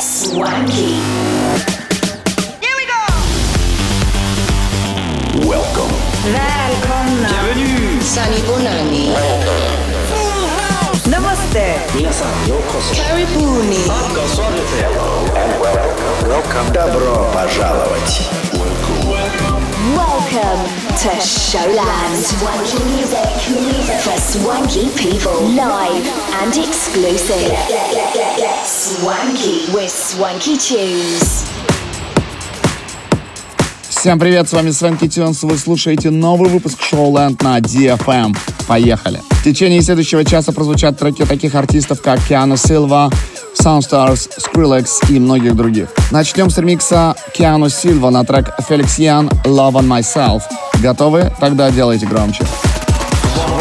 Swanky. Here we go. Welcome. Välkomna. Bienvenue. Sani Bonani. Namaste. Minasan yokoso. Karibuni. Welcome. Добро пожаловать. Welcome to Showland. Swanky music, for swanky people. Live and exclusive. Swanky with Swanky Tunes. Всем привет, с вами Свенки Тюнс, вы слушаете новый выпуск шоу Land на DFM. Поехали! В течение следующего часа прозвучат треки таких артистов, как Киана Силва, Soundstars, Skrillex и многих других. Начнем с ремикса Киану Сильва на трек Феликс Ян «Love on Myself». Готовы? Тогда делайте громче.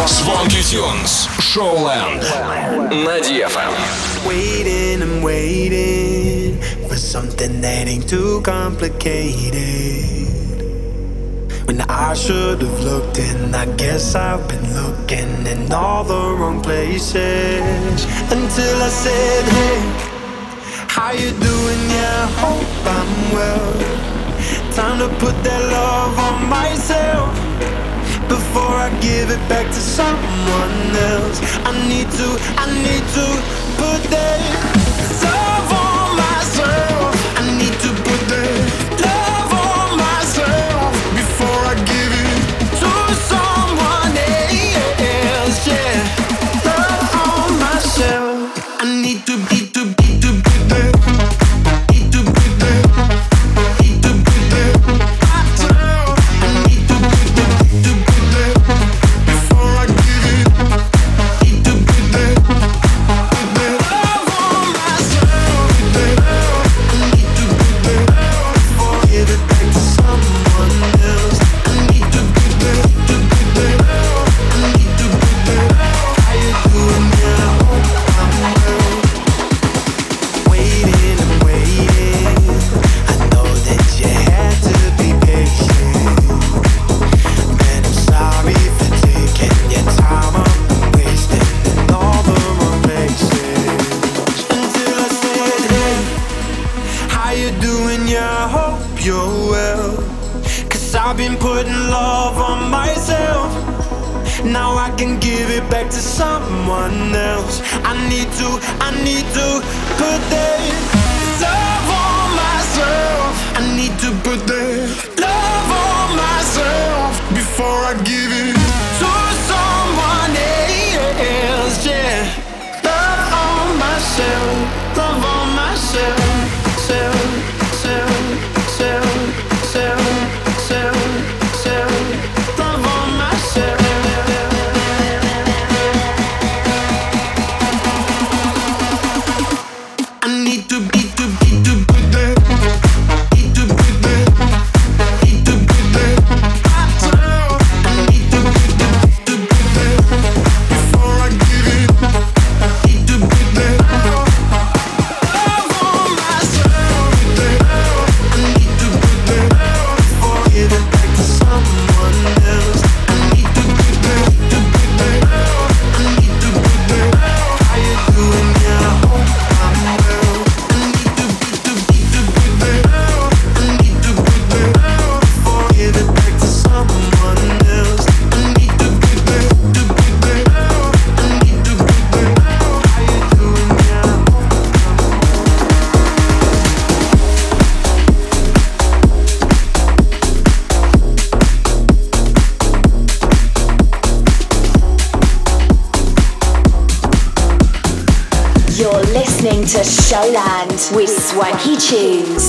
Swanky Tunes, Showland, Надьефа. Waiting, I'm waiting for something that ain't too complicated. When I should have looked in, I guess I've been looking in all the wrong places. Until I said, Hey, how you doing? Yeah, hope I'm well. Time to put that love on myself before I give it back to someone else. I need to, I need to put that. with Swanky Tunes.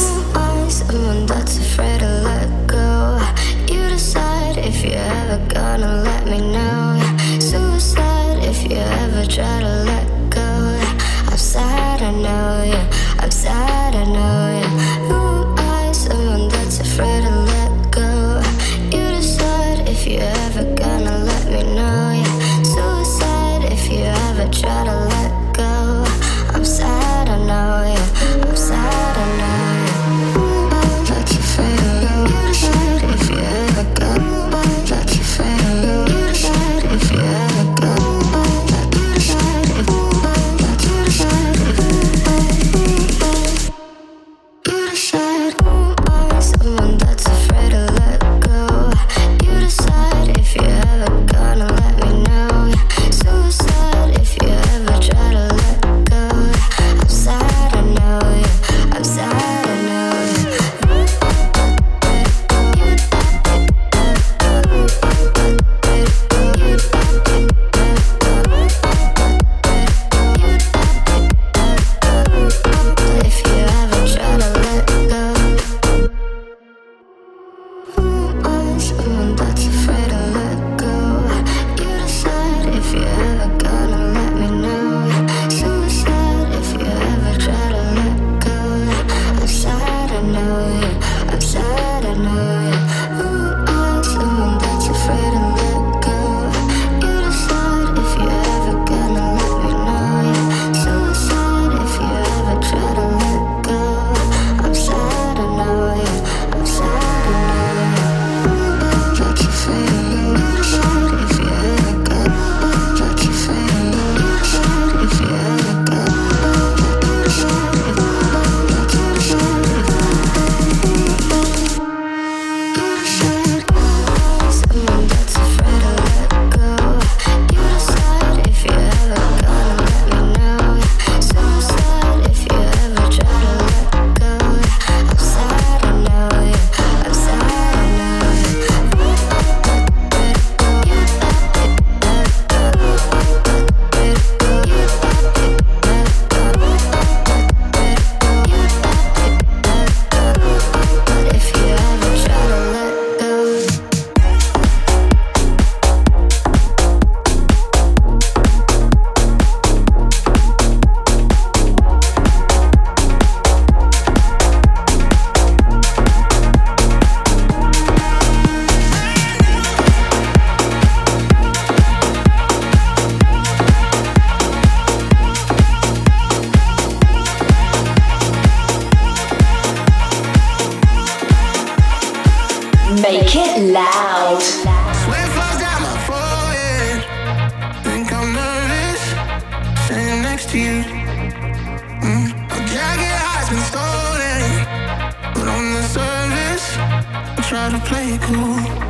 Try to play it cool.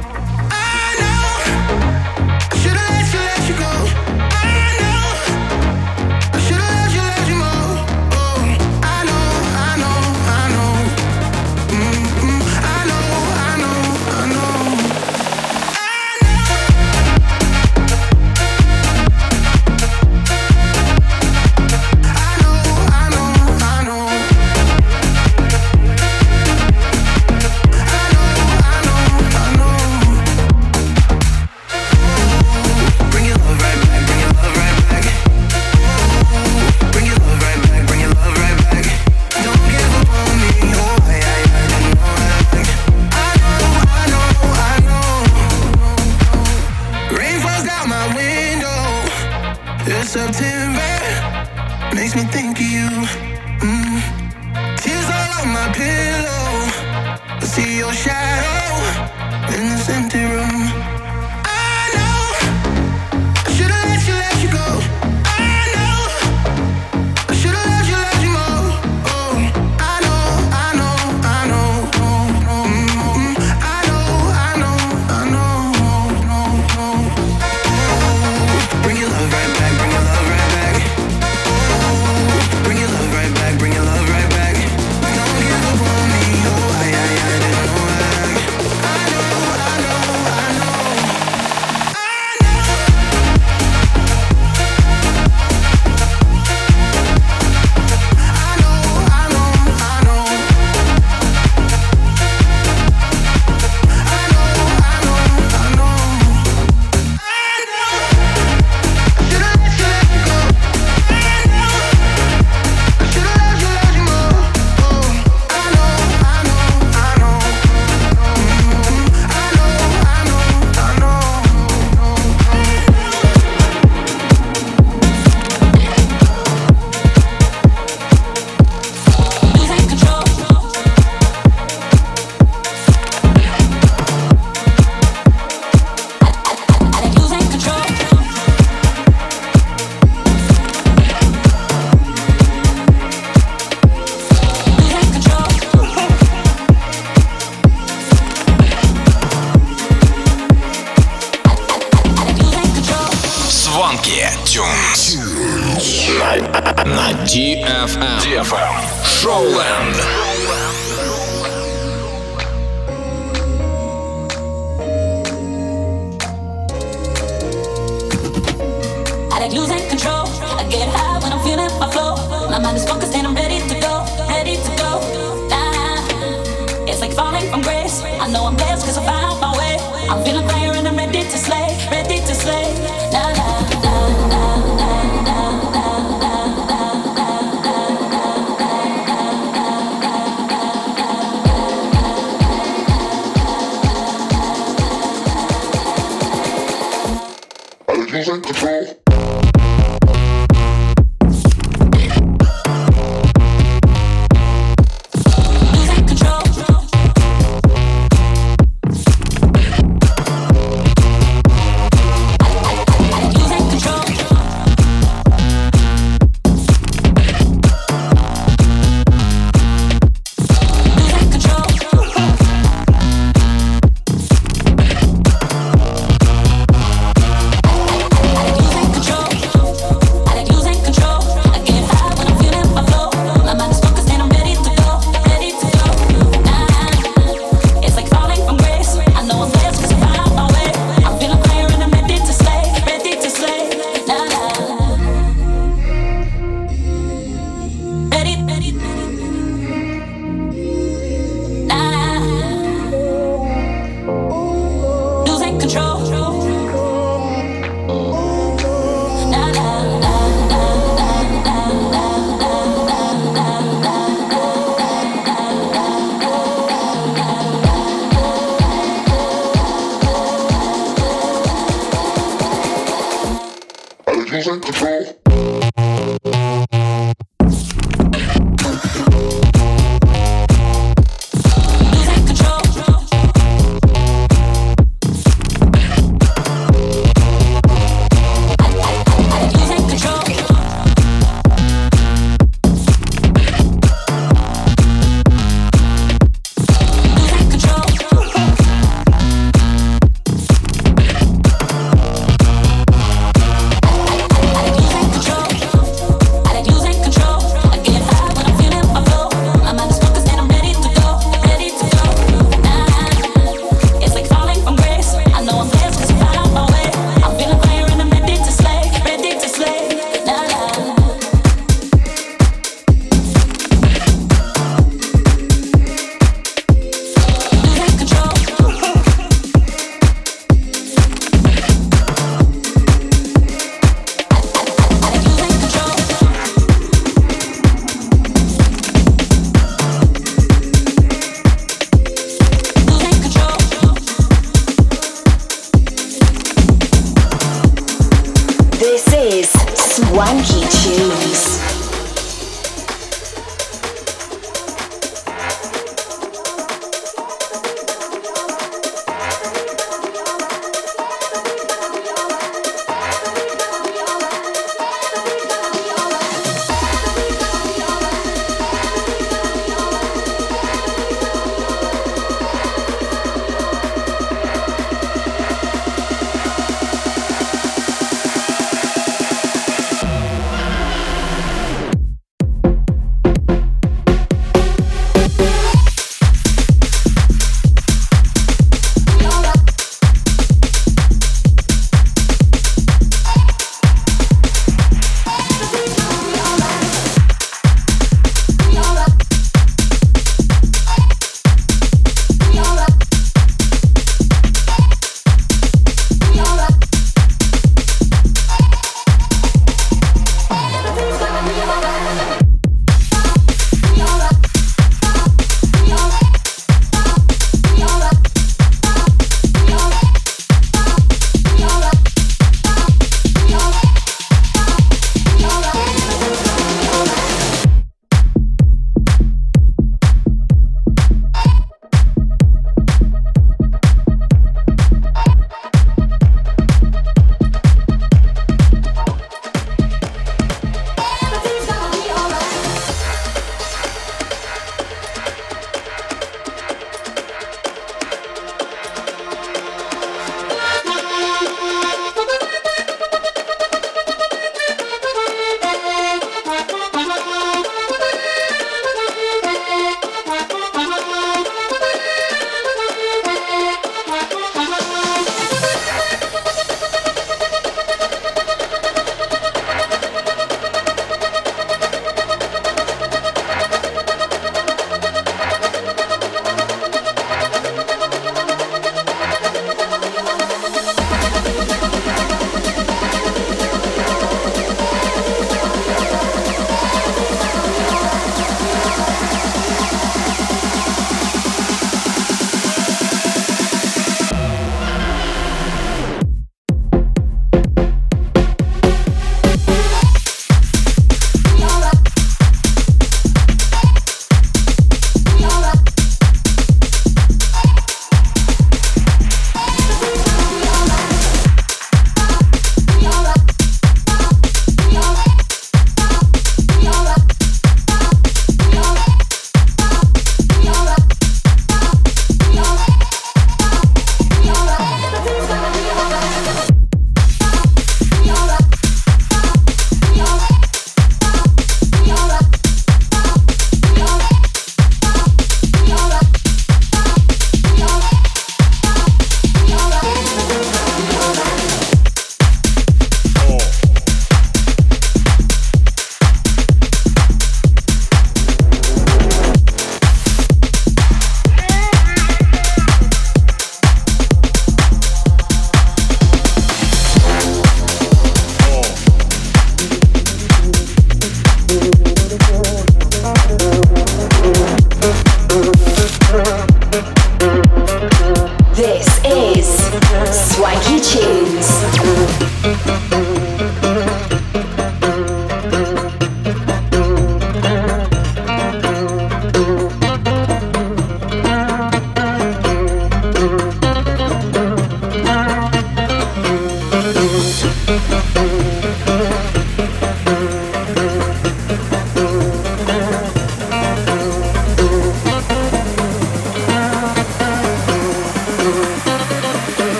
One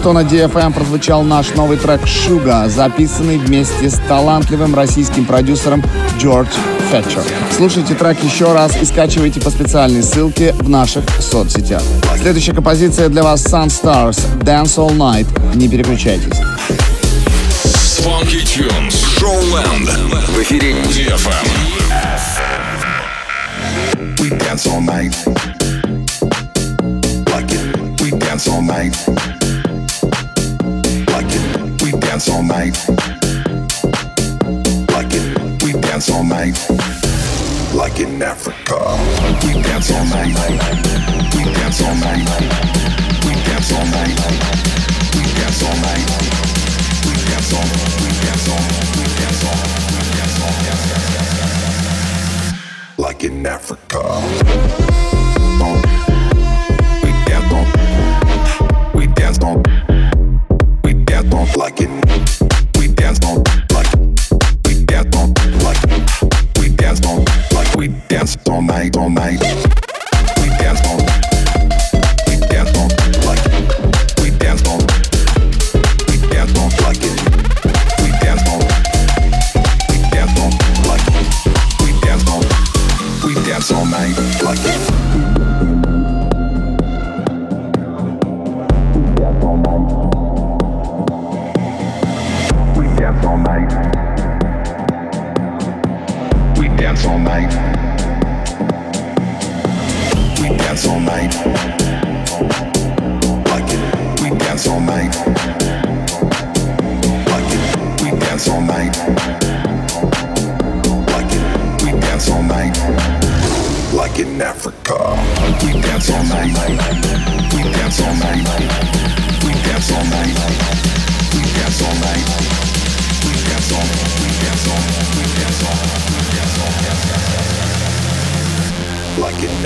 что на DFM эм прозвучал наш новый трек «Шуга», записанный вместе с талантливым российским продюсером Джордж Фетчер. Слушайте трек еще раз и скачивайте по специальной ссылке в наших соцсетях. Следующая композиция для вас Sun Stars «Dance All Night». Не переключайтесь. Funky Tunes. Showland. В эфире DFM. Эм. We dance all night. We dance all night. dance all night. Like it, we dance all night. Like in Africa, we dance all night. We dance all night. We dance all night. We dance all night. We dance all. We dance all. We dance all. We dance all. Like in Africa. We dance all night, all night.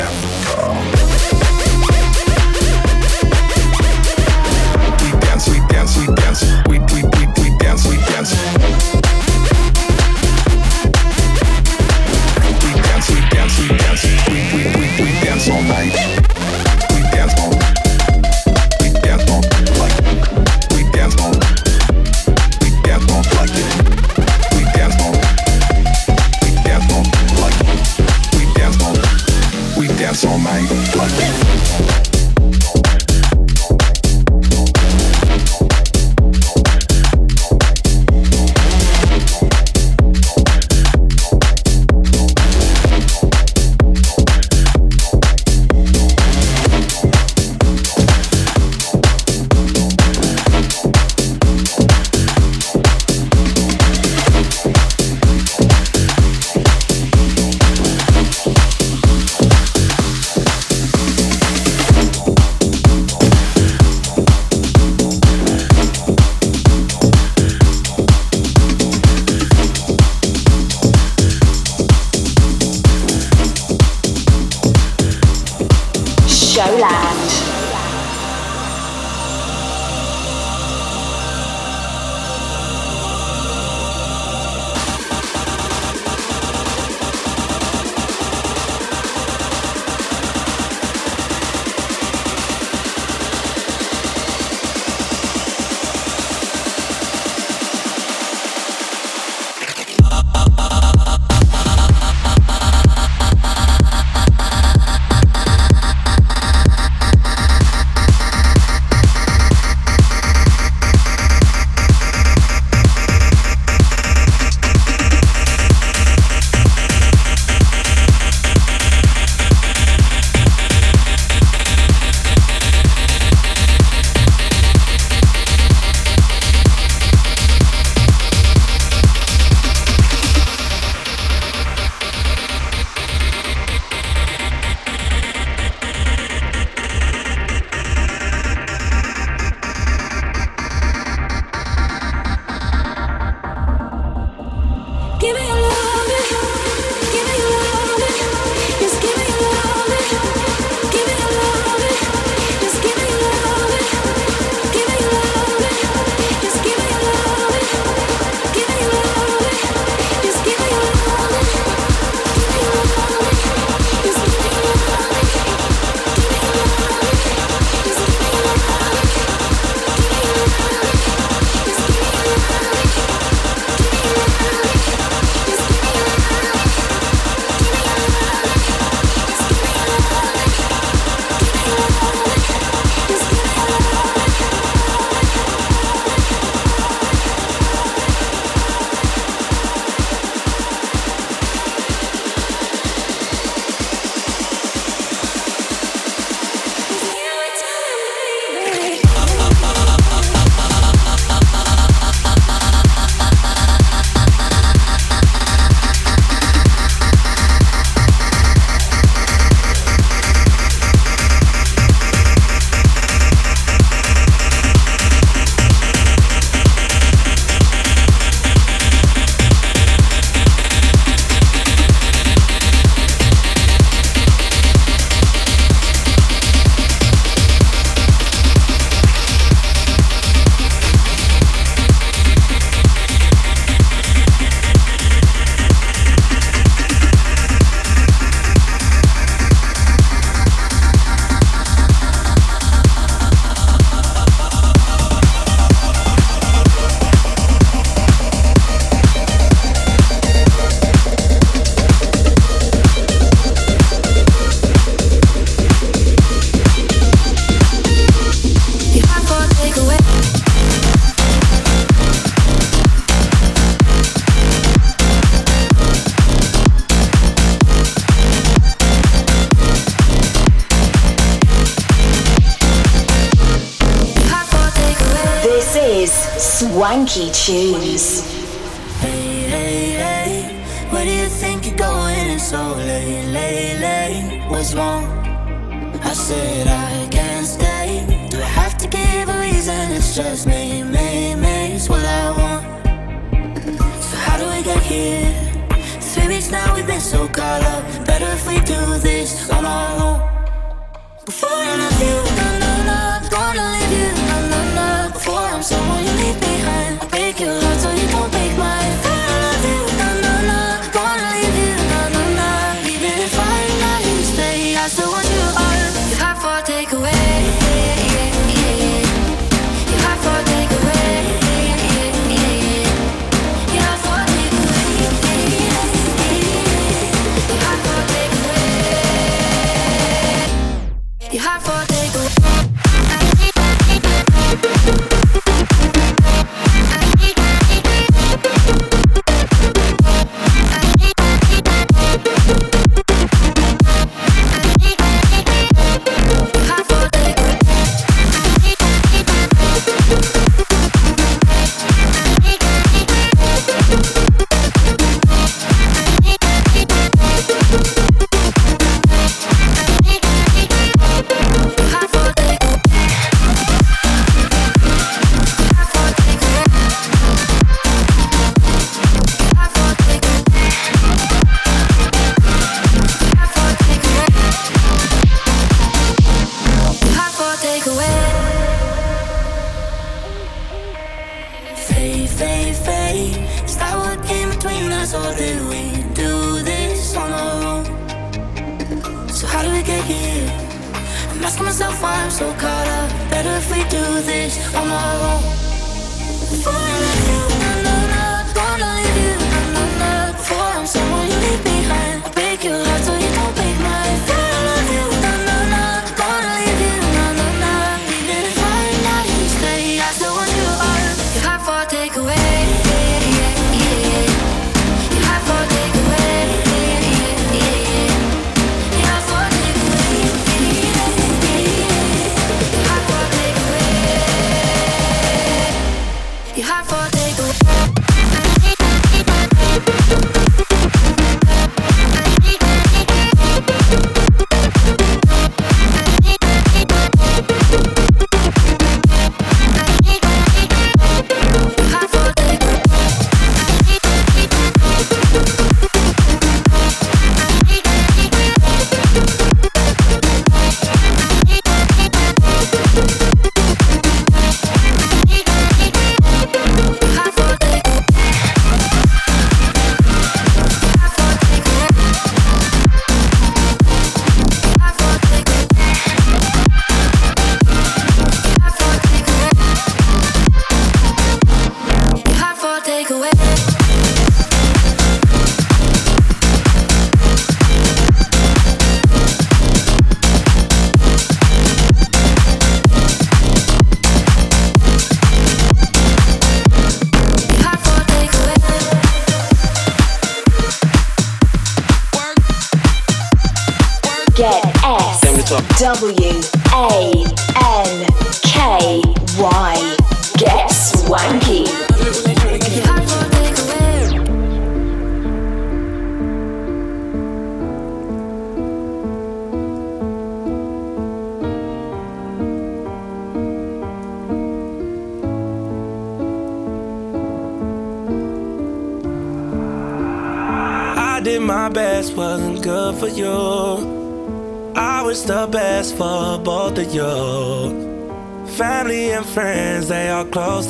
Africa.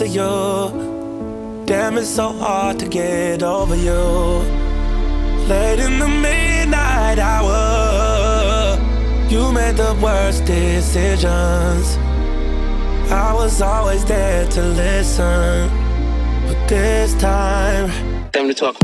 to you. Damn, it's so hard to get over you. Late in the midnight hour, you made the worst decisions. I was always there to listen, but this time, time to talk.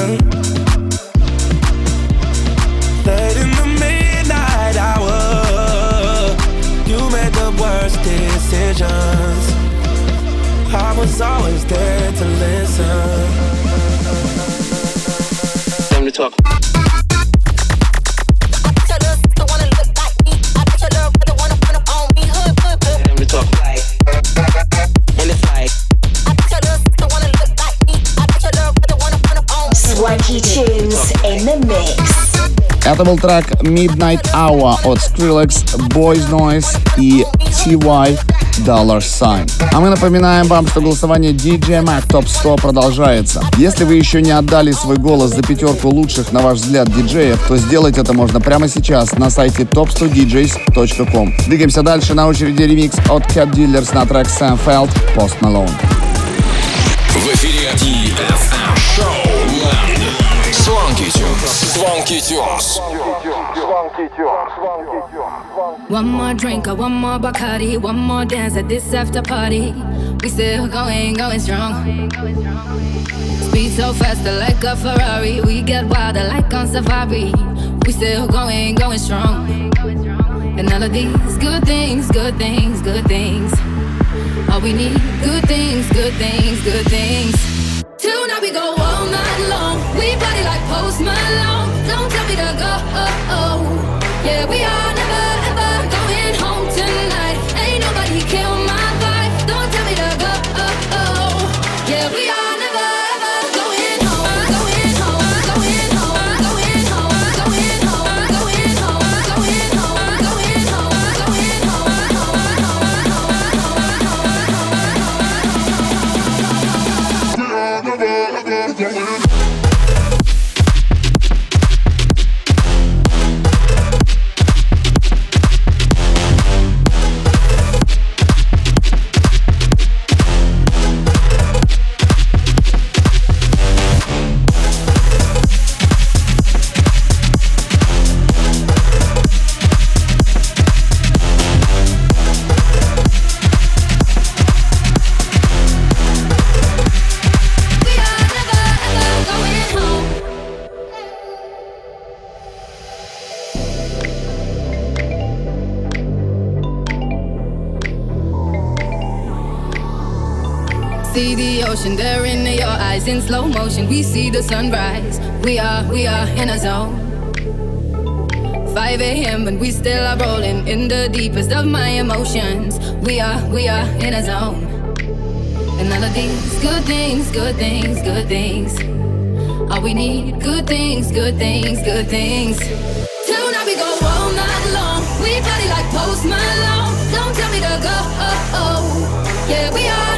I was always there to listen Это был трек Midnight Hour от Skrillex, Boys Noise и TY Dollar Sign. А мы напоминаем вам, что голосование DJ Mag Top 100 продолжается. Если вы еще не отдали свой голос за пятерку лучших, на ваш взгляд, диджеев, то сделать это можно прямо сейчас на сайте top100djs.com. Двигаемся дальше. На очереди ремикс от Cat Dealers на трек Sam Feld Post Malone. В эфире DFM Show. Swanky Tunes. One more drink or one more Bacardi, one more dance at this after party. We still going, going strong. Speed so faster like a Ferrari. We get wilder like on safari. We still going, going strong. And all of these good things, good things, good things. All we need, good things, good things, good things. Tonight we go all night long. We party like Post Malone. Don't tell me to go. Yeah, we are ocean, they're in your eyes in slow motion. We see the sunrise. We are, we are in a zone. 5 a.m. and we still are rolling in the deepest of my emotions. We are, we are in a zone. And all of these good things, good things, good things. All we need, good things, good things, good things. Tonight we go all night long. We party like Post Malone. Don't tell me to go. Oh, oh. Yeah, we are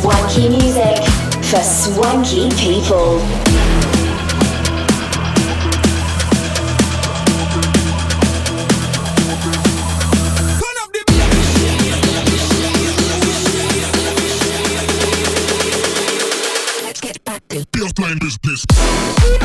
swanky music for swanky people. Let's get back to business.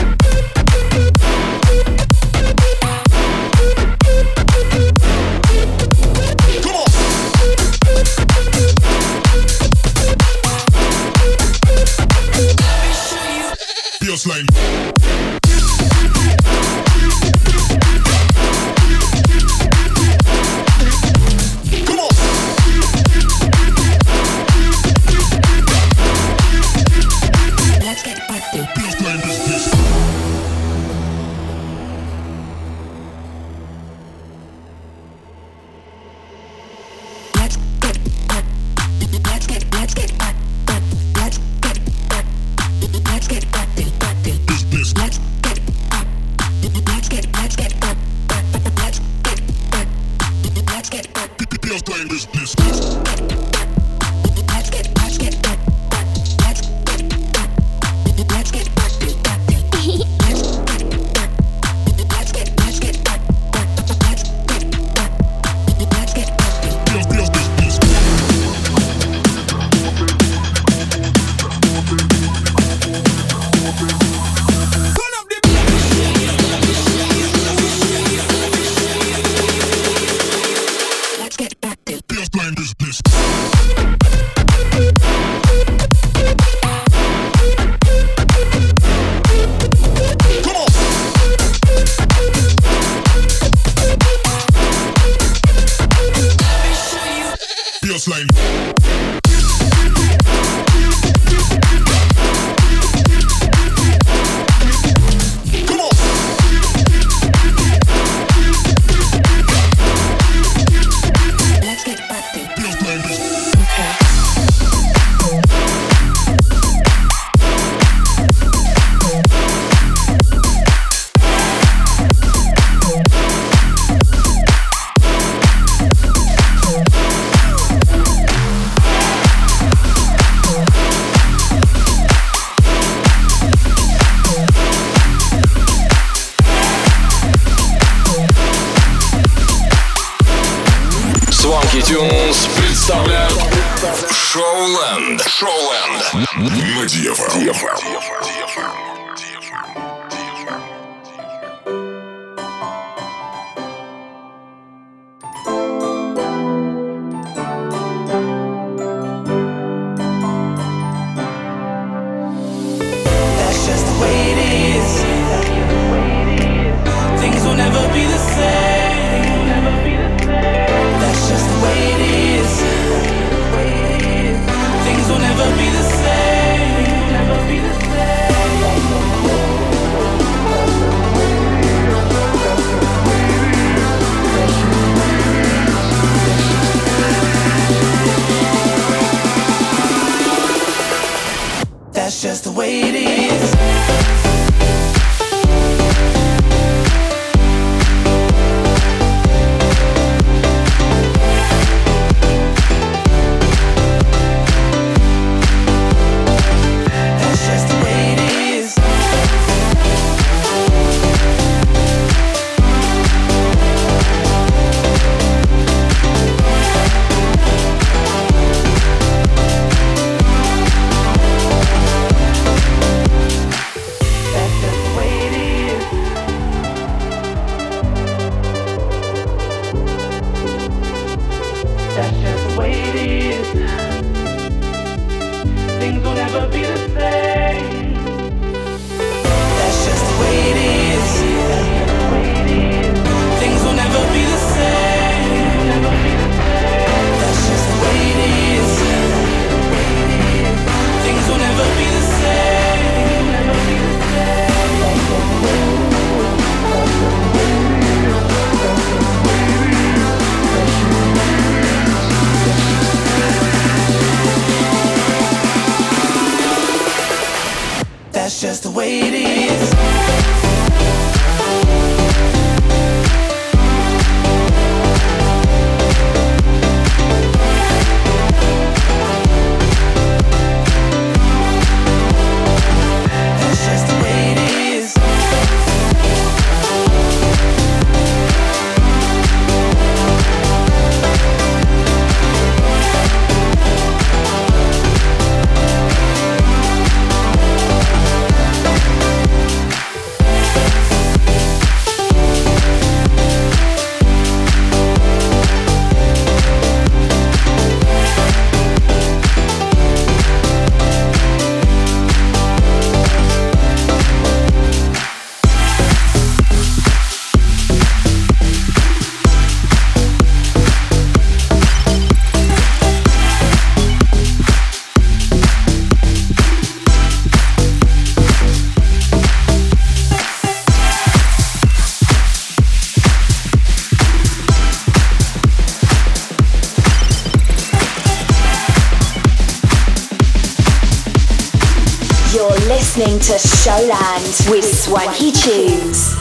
Showland with Swanky Tunes.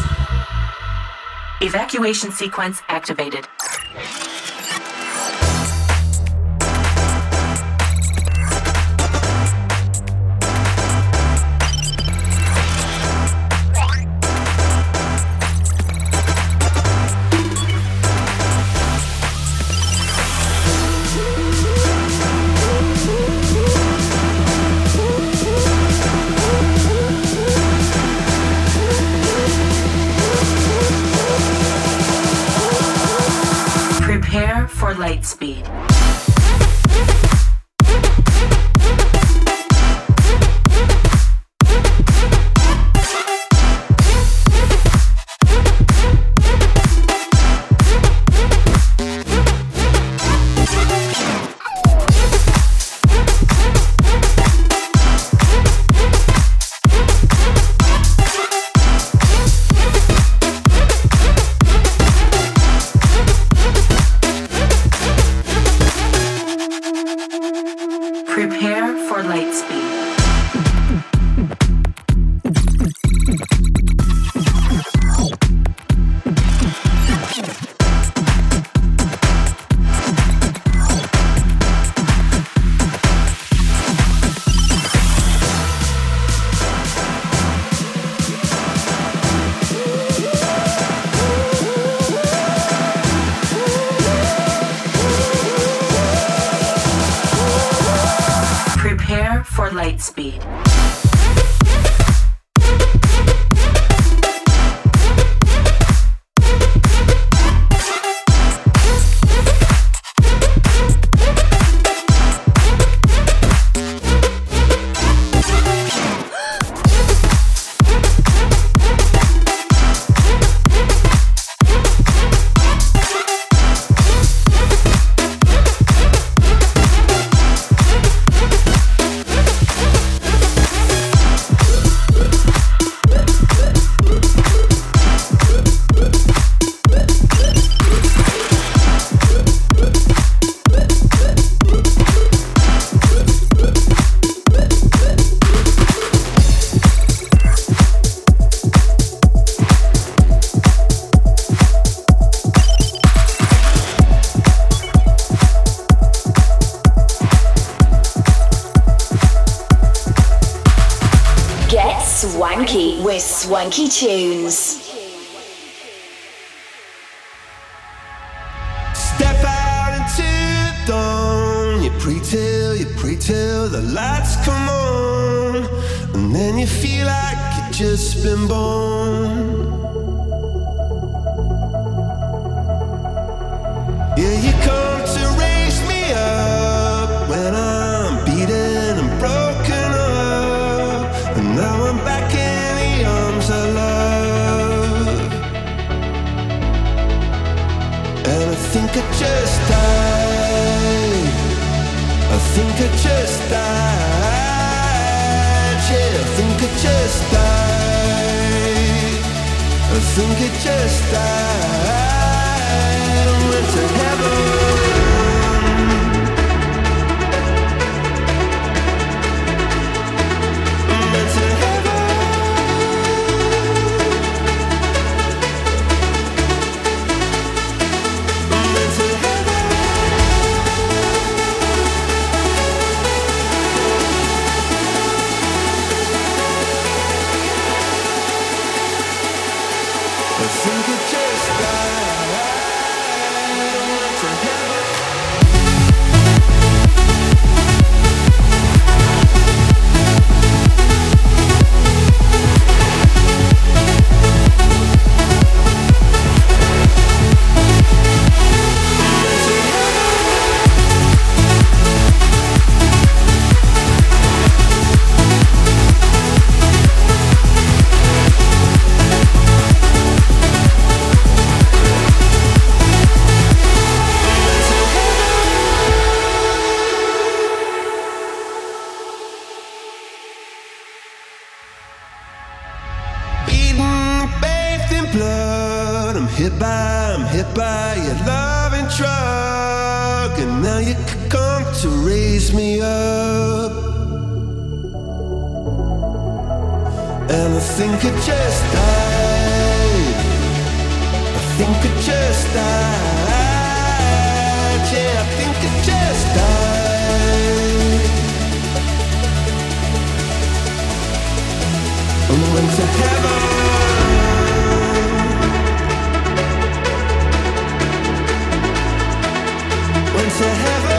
Evacuation sequence activated. light speed. tune. I think it just died. To heaven.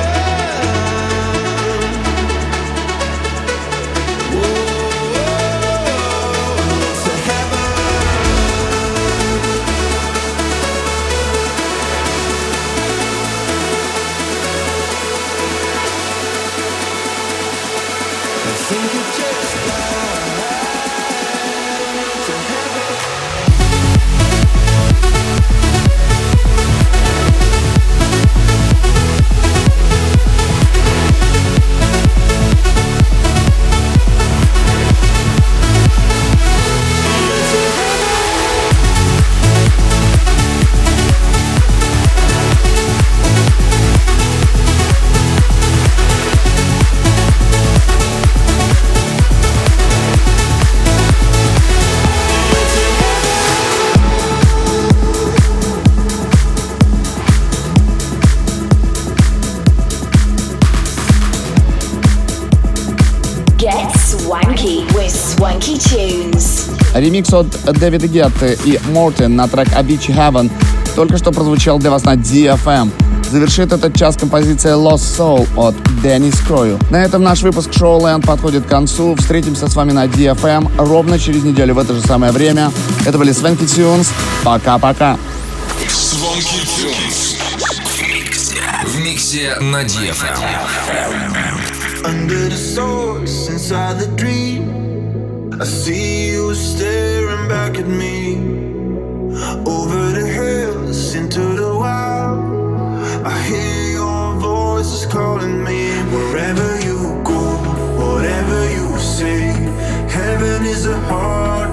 Ремикс от Дэвида Гетты и Мортин на трек Avicii Heaven только что прозвучал для вас на DFM. Завершит этот час композиция Lost Soul от Деннис Крою. На этом наш выпуск шоу Land подходит к концу. Встретимся с вами на DFM ровно через неделю в это же самое время. Это были Свенки Tunes. Пока-пока. Тюнс. В миксе на DFM. Under the source, inside the dream, I see you staring back at me over the hills into the wild. I hear your voices calling me wherever you go, whatever you say. Heaven is a heart.